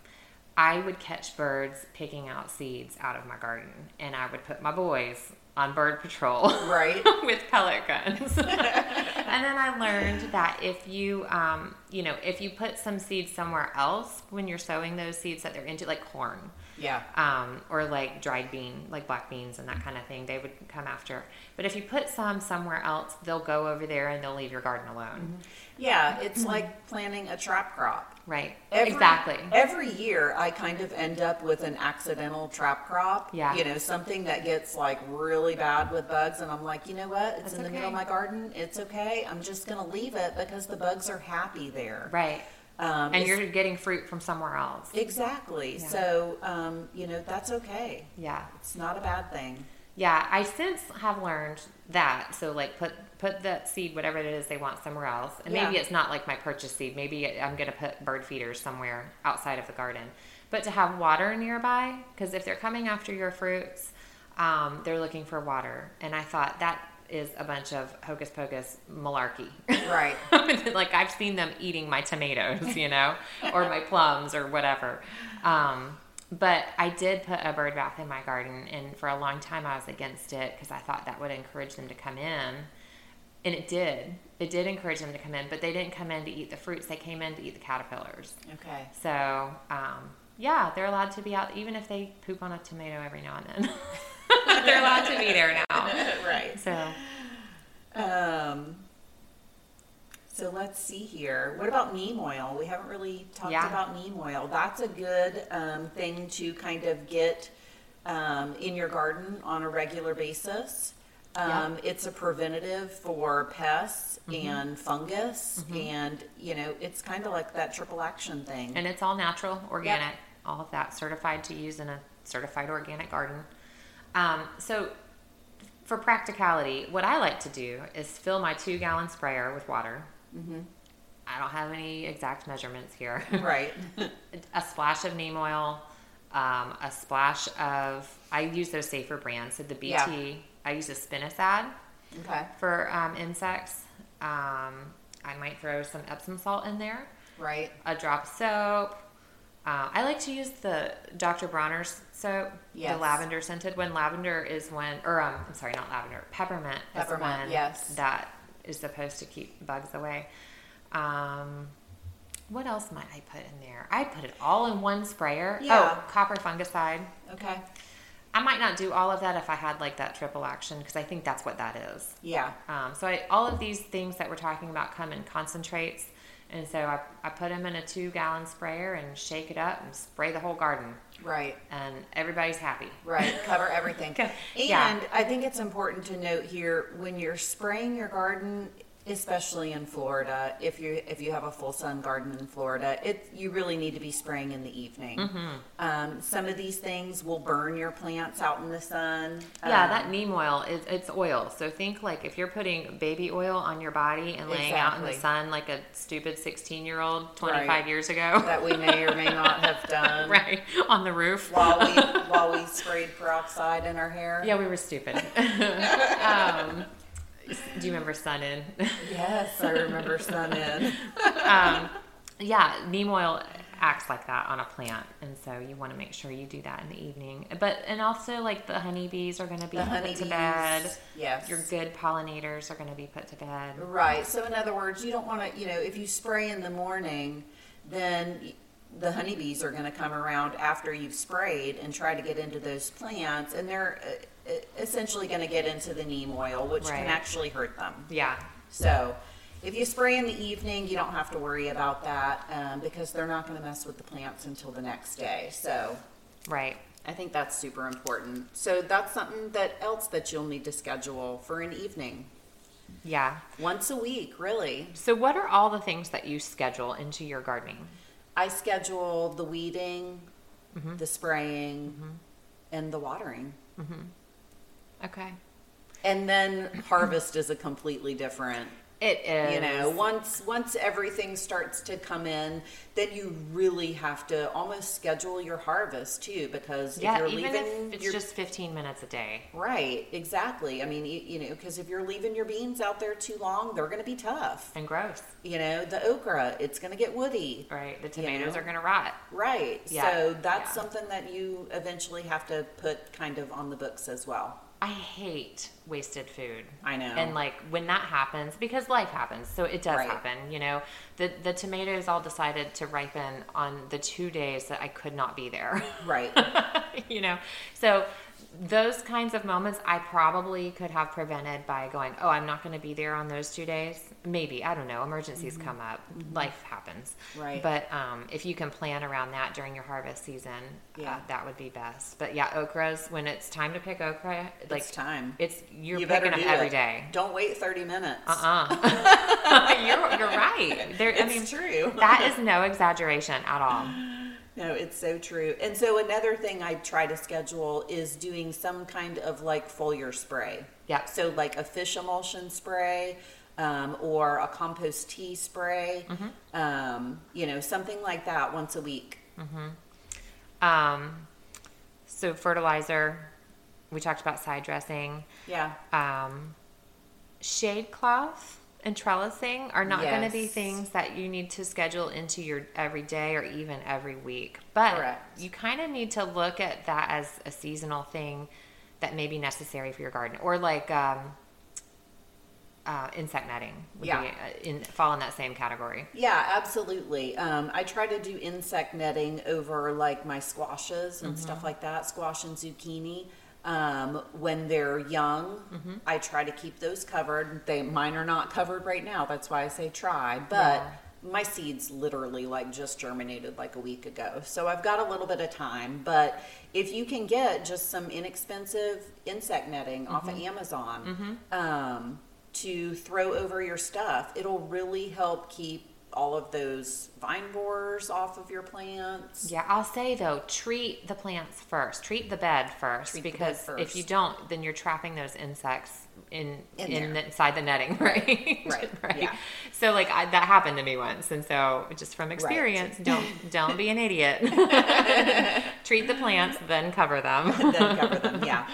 I would catch birds picking out seeds out of my garden, and I would put my boys on bird patrol Right. with pellet guns. and then I learned that if you, um, you know, if you put some seeds somewhere else when you're sowing those seeds that they're into, like corn, Yeah. um, or like dried bean, like black beans and that kind of thing, they would come after. But if you put some somewhere else, they'll go over there and they'll leave your garden alone. Yeah, it's like planting a trap crop. Right. Every- exactly. Every year, I kind of end up with an accidental trap crop. Yeah. You know, something that gets like really bad with bugs, and I'm like, you know what? It's That's in the middle of my garden. It's okay. I'm just gonna leave it because the bugs are happy there. Right. Um, And you're getting fruit from somewhere else. exactly. Yeah. So, um, you know, that's okay. Yeah. It's not a bad thing. Yeah, I since have learned that. So like put put that seed, whatever it is they want somewhere else. And maybe Yeah. it's not like my purchase seed. Maybe I'm gonna put bird feeders somewhere outside of the garden. But to have water nearby, because if they're coming after your fruits, um, they're looking for water. And I thought that is a bunch of hocus pocus malarkey. Right. like I've seen them eating my tomatoes, you know, or my plums or whatever. Um, but I did put a bird bath in my garden, and for a long time I was against it because I thought that would encourage them to come in. And it did. It did encourage them to come in, but they didn't come in to eat the fruits. They came in to eat the caterpillars. Okay. So, um, yeah, they're allowed to be out, even if they poop on a tomato every now and then. they're allowed to be there now. right. So, Um, So let's see here. What about neem oil? We haven't really talked Yeah. about neem oil. That's a good um, thing to kind of get um, in your garden on a regular basis. Um, It's a preventative for pests Mm-hmm. and fungus, and you know, it's kind of like that triple action thing. And it's all natural, organic, all of that certified to use in a certified organic garden. Um, so, for practicality, what I like to do is fill my two gallon sprayer with water. Mm-hmm. I don't have any exact measurements here. right. a splash of neem oil, um, a splash of, I use those safer brands. So, the BT, Yeah. I use a spinosad okay. for um, insects. Um, I might throw some Epsom salt in there Right. a drop of soap. Uh, I like to use the Dr. Bronner's soap, Yes. the lavender scented one. Lavender is when, or um, I'm sorry, not lavender, peppermint. Peppermint, is when yes. That is supposed to keep bugs away. Um, what else might I put in there? I put it all in one sprayer. Yeah. Oh, copper fungicide. Okay. I might not do all of that if I had like that triple action because I think that's what that is. Yeah. Um, so I, all of these things that we're talking about come in concentrates. And so I, I put them in a two gallon sprayer and shake it up and spray the whole garden. Right. And everybody's happy. Right, cover everything. And Yeah. I think it's important to note here when you're spraying your garden, especially in Florida, if you if you have a full sun garden in Florida, it you really need to be spraying in the evening. Mm-hmm. Um, some of these things will burn your plants out in the sun. Yeah, Um, that neem oil is it's oil. So think like if you're putting baby oil on your body and laying out in the sun like a stupid 16 year old 25 Right. years ago. that we may or may not have done right on the roof. while we while we sprayed peroxide in our hair. Yeah, we were stupid. um, do you remember Sun In? Yes, I remember sun in. um, yeah, neem oil acts like that on a plant, and so you want to make sure you do that in the evening. But and also like the honeybees are going to be The put to bed. Yes. Your good pollinators are going to be put to bed. Right. So in other words, you don't want to, you know, if you spray in the morning, then the honeybees are going to come around after you've sprayed and try to get into those plants, and they're essentially going to get into the neem oil, which Right. can actually hurt them. Yeah, So if you spray in the evening, you don't have to worry about that um, because they're not going to mess with the plants until the next day. So right. I think that's super important. So that's something that else that you'll need to schedule for an evening. Yeah. Once a week, really. So what are all the things that you schedule into your gardening? I schedule the weeding, mm-hmm. the spraying, mm-hmm. and the watering. Mm-hmm. Okay. And then harvest is a completely different. It is. You know, once once everything starts to come in, then you really have to almost schedule your harvest too, because if yeah, you're even leaving, if it's just 15 minutes a day. right, exactly. I mean, you, you know, because if you're leaving your beans out there too long, they're going to be tough. And gross. You know, the okra, it's going to get woody. Right. The tomatoes know? are going to rot. Right. Yeah, So that's yeah. something that you eventually have to put kind of on the books as well. I hate wasted food. I know. And like when that happens, because life happens, so it does Right. happen. You know, the the tomatoes all decided to ripen on the two days that I could not be there. Right. you know, so those kinds of moments I probably could have prevented by going, oh, I'm not going to be there on those two days. Maybe I don't know. Emergencies come up. Life happens. Mm-hmm. Right. But um, if you can plan around that during your harvest season, Yeah. uh, that would be best. But yeah, okras when it's time to pick okra, like it's time. it's you're you picking them every it. day. Don't wait 30 minutes. Uh-uh. you're you're right. There, I It's mean, true. that is no exaggeration at all. No, it's so true. And so another thing I try to schedule is doing some kind of like foliar spray. Yeah. So like a fish emulsion spray um, or a compost tea spray. Mm-hmm. Um, you know, something like that once a week. Um, so fertilizer, we talked about side dressing. Yeah. Um, shade cloth and trellising are not going to be things that you need to schedule into your every day or even every week. But Correct. you kind of need to look at that as a seasonal thing that may be necessary for your garden, or like um, uh, insect netting would Yeah. be uh, in fall in that same category. Yeah, absolutely. Um, I try to do insect netting over like my squashes and Mm-hmm. stuff like that, squash and zucchini. Um, when they're young, Mm-hmm. I try to keep those covered. They mine are not covered right now. That's why I say try. But Yeah. my seeds literally like just germinated like a week ago. So I've got a little bit of time. But if you can get just some inexpensive insect netting off Mm-hmm. of Amazon um, to throw over your stuff, it'll really help keep all of those vine borers off of your plants. Yeah, I'll say though, treat the plants first. Treat the bed first Treat the bed because if you don't, then you're trapping those insects in In in, the, inside the netting, right? Right, yeah. So like I, that happened to me once, and so just from experience, don't don't be an idiot. treat the plants, then cover them. then cover them. Yeah.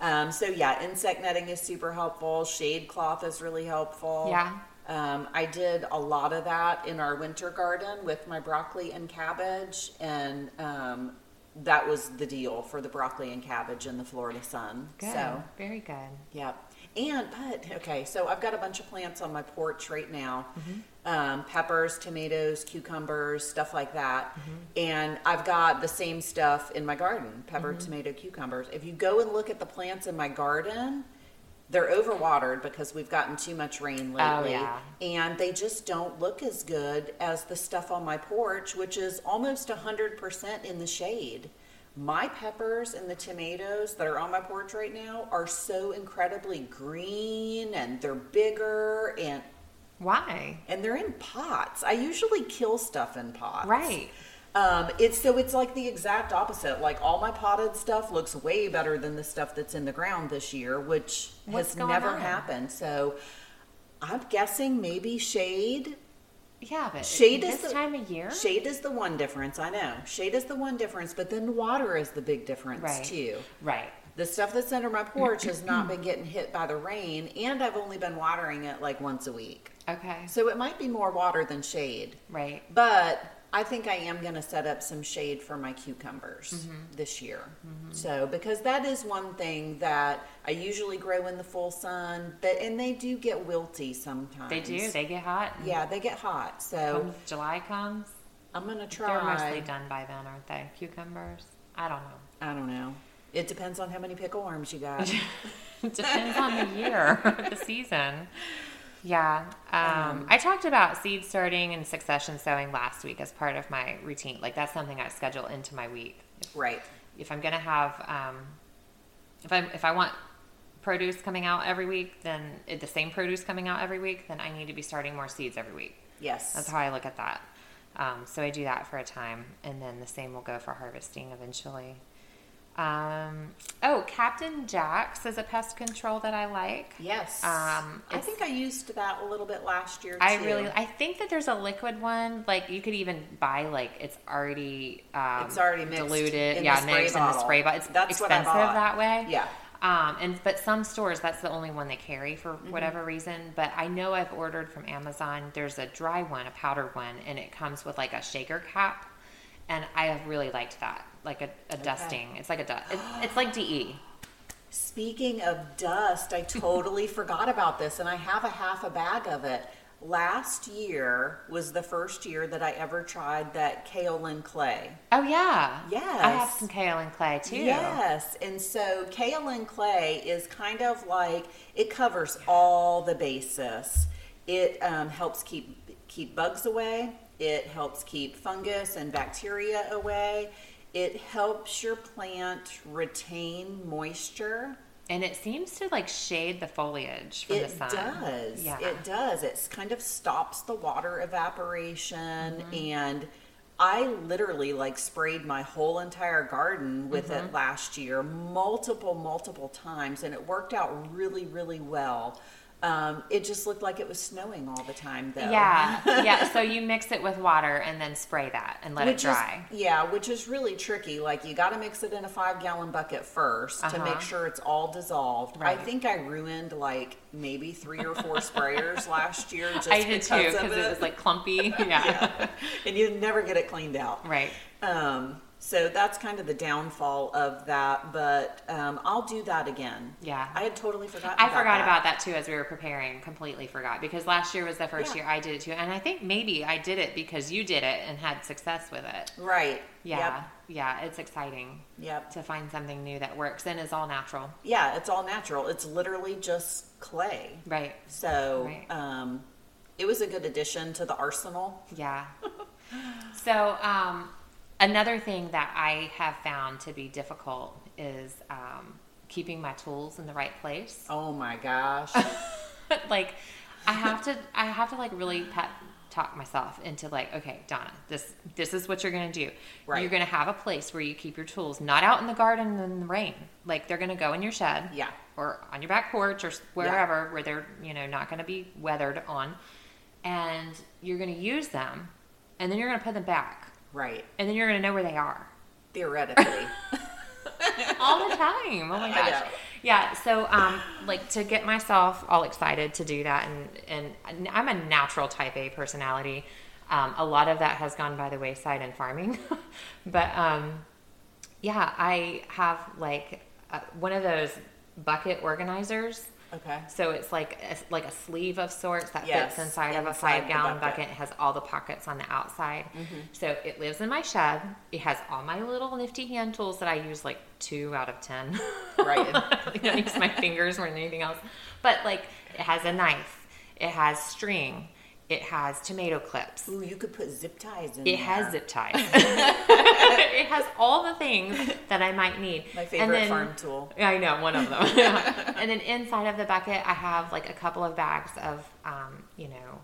Um, so yeah, insect netting is super helpful. Shade cloth is really helpful. Yeah. Um, I did a lot of that in our winter garden with my broccoli and cabbage, and um, that was the deal for the broccoli and cabbage in the Florida sun. Good, So very good. yeah. And, but, okay, so I've got a bunch of plants on my porch right now um, peppers, tomatoes, cucumbers, stuff like that. And I've got the same stuff in my garden pepper, tomato, cucumbers. If you go and look at the plants in my garden, they're overwatered because we've gotten too much rain Oh, lately. yeah. And they just don't look as good as the stuff on my porch, which is almost 100% in the shade. My peppers and the tomatoes that are on my porch right now are so incredibly green and they're bigger and Why? and they're in pots. I usually kill stuff in pots. Right. Um, it's so it's like the exact opposite. Like all my potted stuff looks way better than the stuff that's in the ground this year, which What's has never on? happened. So I'm guessing maybe shade. Yeah, but Shade is this the- time of year. Shade is the one difference. I know. Shade is the one difference, but then water is the big difference Right. too. Right. The stuff that's under my porch has not been getting hit by the rain, and I've only been watering it like once a week. Okay. So it might be more water than shade. Right. But I think I am going to set up some shade for my cucumbers Mm-hmm. this year. So because that is one thing that I usually grow in the full sun, but and they do get wilty sometimes. They do. They get hot. yeah, they get hot. So Comes July comes. I'm going to try. They're mostly done by then, aren't they? Cucumbers. I don't know. I don't know. It depends on how many pickle worms you got. It depends on the year, the season. Yeah. Um, I talked about seed starting and succession sowing last week as part of my routine. Like that's something I schedule into my week. right. If I'm gonna have, um, if I if I want produce coming out every week, then the same produce coming out every week, then I need to be starting more seeds every week. Yes. That's how I look at that. Um, so I do that for a time, and then the same will go for harvesting eventually. Um, oh, Captain Jack's is a pest control that I like. yes. Um, I think I used that a little bit last year. I really, I think that there's a liquid one. Like you could even buy like it's already, um, It's already diluted, yeah, mixed in the spray bottle. It's That's what I expensive that way. Yeah. Um, and but some stores that's the only one they carry for Mm-hmm. whatever reason. But I know I've ordered from Amazon. There's a dry one, a powdered one, and it comes with like a shaker cap, and I have really liked that, like a, a dusting. It's like a dust. It's, it's like. DE. Speaking of dust, I totally forgot about this, and I have a half a bag of it. Last year was the first year that I ever tried that kaolin clay. Oh yeah, yes. I have some kaolin clay too. Yes, and so kaolin clay is kind of like it covers all the bases. It um, helps keep keep bugs away. It helps keep fungus and bacteria away. It helps your plant retain moisture. And it seems to like shade the foliage from the sun. It does. Yeah. It does. It kind of stops the water evaporation Mm-hmm. and I literally like sprayed my whole entire garden with Mm-hmm. it last year multiple multiple times and it worked out really really well. Um, it just looked like it was snowing all the time though. Yeah, yeah. So you mix it with water and then spray that and let Which it dry. Is, yeah, which is really tricky. Like you got to mix it in a five gallon bucket 1st to Uh-huh. make sure it's all dissolved. I think I ruined like maybe three or four sprayers last year. Just I did too because of because it. it was like clumpy. Yeah. and you never get it cleaned out. Right. Um, So that's kind of the downfall of that, but um, I'll do that again. Yeah. I had totally forgotten. I about forgot that. about that too as we were preparing. Completely forgot because last year was the first Yeah. year I did it too, and I think maybe I did it because you did it and had success with it. Right. Yeah, yeah, it's exciting Yep. Yep. to find something new that works and is all natural. Yeah, it's all natural. It's literally just clay. Right. So Right. um, it was a good addition to the arsenal. Yeah. so, um, another thing that I have found to be difficult is um, keeping my tools in the right place. Oh my gosh. like, I have to, I have to like really pep talk myself into like, okay, Donna, this, this is what you're gonna do. Right. You're gonna have a place where you keep your tools, not out in the garden in the rain. Like they're gonna go in your shed. Yeah. Or on your back porch or wherever where they're you know not gonna be weathered on, and you're gonna use them, and then you're gonna put them back, right. and then you're gonna know where they are Theoretically. all the time. Oh my gosh. Yeah. So, um, like to get myself all excited to do that, and and I'm a natural Type A personality. Um, a lot of that has gone by the wayside in farming, but um, yeah, I have like uh, one of those bucket organizers. Okay. So it's like a, like a sleeve of sorts that Yes, fits inside, of a five gallon bucket. bucket. It has all the pockets on the outside. Mm-hmm. So it lives in my shed. It has all my little nifty hand tools that I use like two out of ten. Right. I don't use my fingers more than anything else. But like it has a knife. It has string. It has tomato clips. Ooh, you could put zip ties in It there. has zip ties. it has all the things that I might need. My And favorite then- farm tool. yeah, I know one of them. And then inside of the bucket, I have like a couple of bags of, um, you know,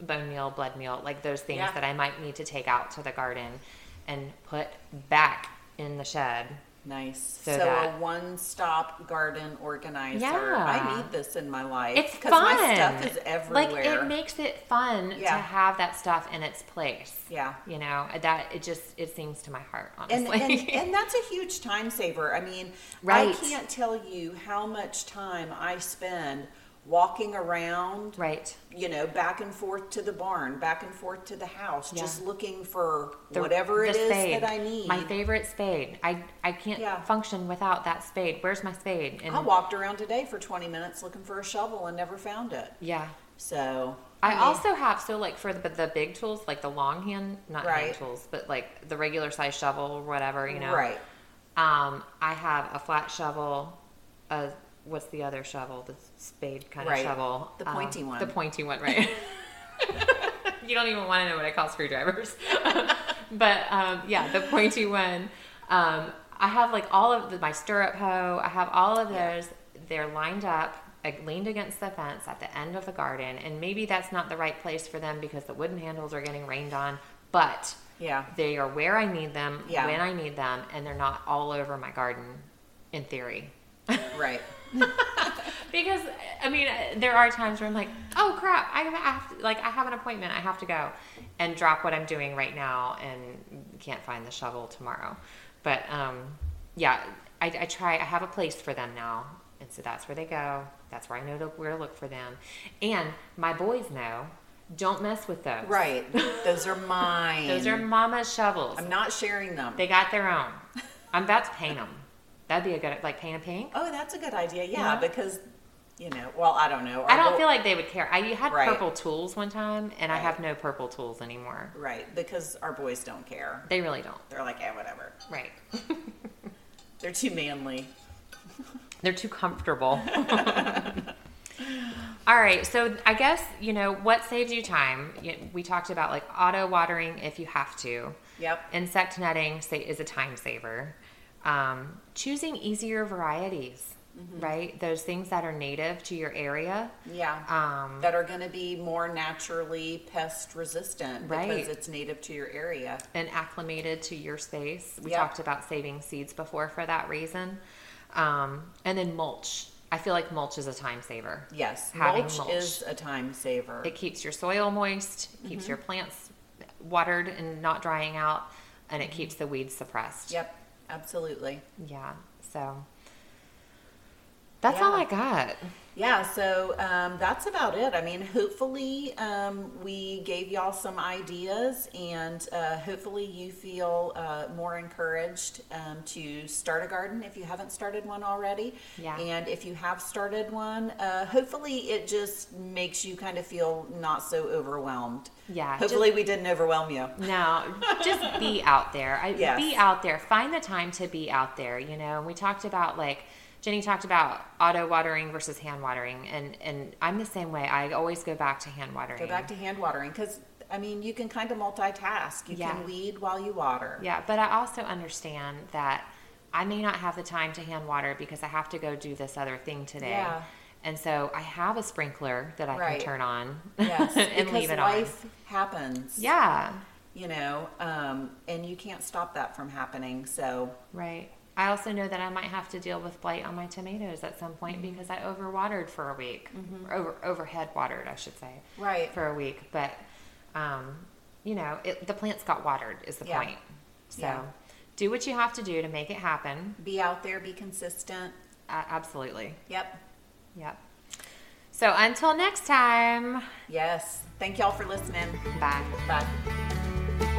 bone meal, blood meal, like those things Yeah. that I might need to take out to the garden and put back in the shed. Nice. So So, that- a one-stop garden organizer. Yeah. I need this in my life. It's because fun. my stuff is everywhere. Like it makes it fun to have that stuff in its place. Yeah. You know that it just it sings to my heart, and, honestly. and and that's a huge time saver. I mean, Right. I can't tell you how much time I spend walking around, right. you know, back and forth to the barn, back and forth to the house, Yeah. just looking for The- whatever the it is spade. that I need. My favorite spade. I I can't Yeah. function without that spade. Where's my spade? And I walked around today for 20 minutes looking for a shovel and never found it. yeah. So I mean, also have so like for the the big tools, like the long hand, not hand Right. tools, but like the regular size shovel or whatever, you know. right. Um, I have a flat shovel. A what's the other shovel? The spade kind Right. of shovel. The Um, pointy one. The pointy one, right? you don't even want to know what I call screwdrivers. but um, yeah, the pointy one. Um, I have like all of the, my stirrup hoe. I have all of Yeah. those. They're lined up, like, leaned against the fence at the end of the garden. And maybe that's not the right place for them because the wooden handles are getting rained on. But Yeah. they are where I need them, Yeah. when I need them, and they're not all over my garden, in theory. Right. Because I mean, there are times where I'm like, oh crap, I have to, like I have an appointment, I have to go, and drop what I'm doing right now, and can't find the shovel tomorrow. But um, yeah, I, I try. I have a place for them now, and so that's where they go. That's where I know to, where to look for them, and my boys know. Don't mess with those. Right. Those are mine. Those are mama's shovels. I'm not sharing them. They got their own. I'm about to paint them. That'd be a good like paint a pink. oh, that's a good idea. Yeah, Yeah. because you know, well, I don't know. I don't feel like they would care. I had Right. purple tools one time, and I have no purple tools anymore. right because our boys don't care. They really don't. They're like, eh, whatever. Right. They're too manly. They're too comfortable. All right, so I guess you know what saves you time. We talked about like auto watering if you have to. Yep. Insect netting say, is a time saver. Um, choosing easier varieties, Mm-hmm. right? Those things that are native to your area. Yeah. Um, that are going to be more naturally pest resistant Right. because it's native to your area. and acclimated to your space. We Yep. talked about saving seeds before for that reason. Um, and then mulch. I feel like mulch is a time saver. Yes, Having mulch, mulch. is a time saver. It keeps your soil moist, keeps Mm-hmm. your plants watered and not drying out, and it keeps the weeds suppressed. yep, absolutely. Yeah. So That's all I got. Yeah, so um, that's about it. I mean, hopefully, um, we gave y'all some ideas, and uh, hopefully, you feel uh, more encouraged um, to start a garden if you haven't started one already. Yeah. And if you have started one, uh, hopefully, it just makes you kind of feel not so overwhelmed. Yeah, Hopefully, we didn't overwhelm you. No, just be out there. I, Yes. Be out there. Find the time to be out there. You know, And we talked about like Jenny talked about auto watering versus hand watering, and and I'm the same way. I always go back to hand watering. Go back to hand watering because, I mean, you can kind of multitask. You Yeah. can weed while you water. Yeah, but I also understand that I may not have the time to hand water because I have to go do this other thing today. Yeah. And so I have a sprinkler that I Right. can turn on Yes, and because leave it life on. happens. Yeah, you know, um, and you can't stop that from happening. So, right. I also know that I might have to deal with blight on my tomatoes at some point Mm-hmm. because I overwatered for a week, or over overhead watered, I should say, right, for a week. But um, you know, it, the plants got watered is the Yeah. point. So Yeah. do what you have to do to make it happen. be out there, be consistent. Uh, absolutely. Yep. Yep. So until next time, Yes. Thank y'all for listening. bye. Bye.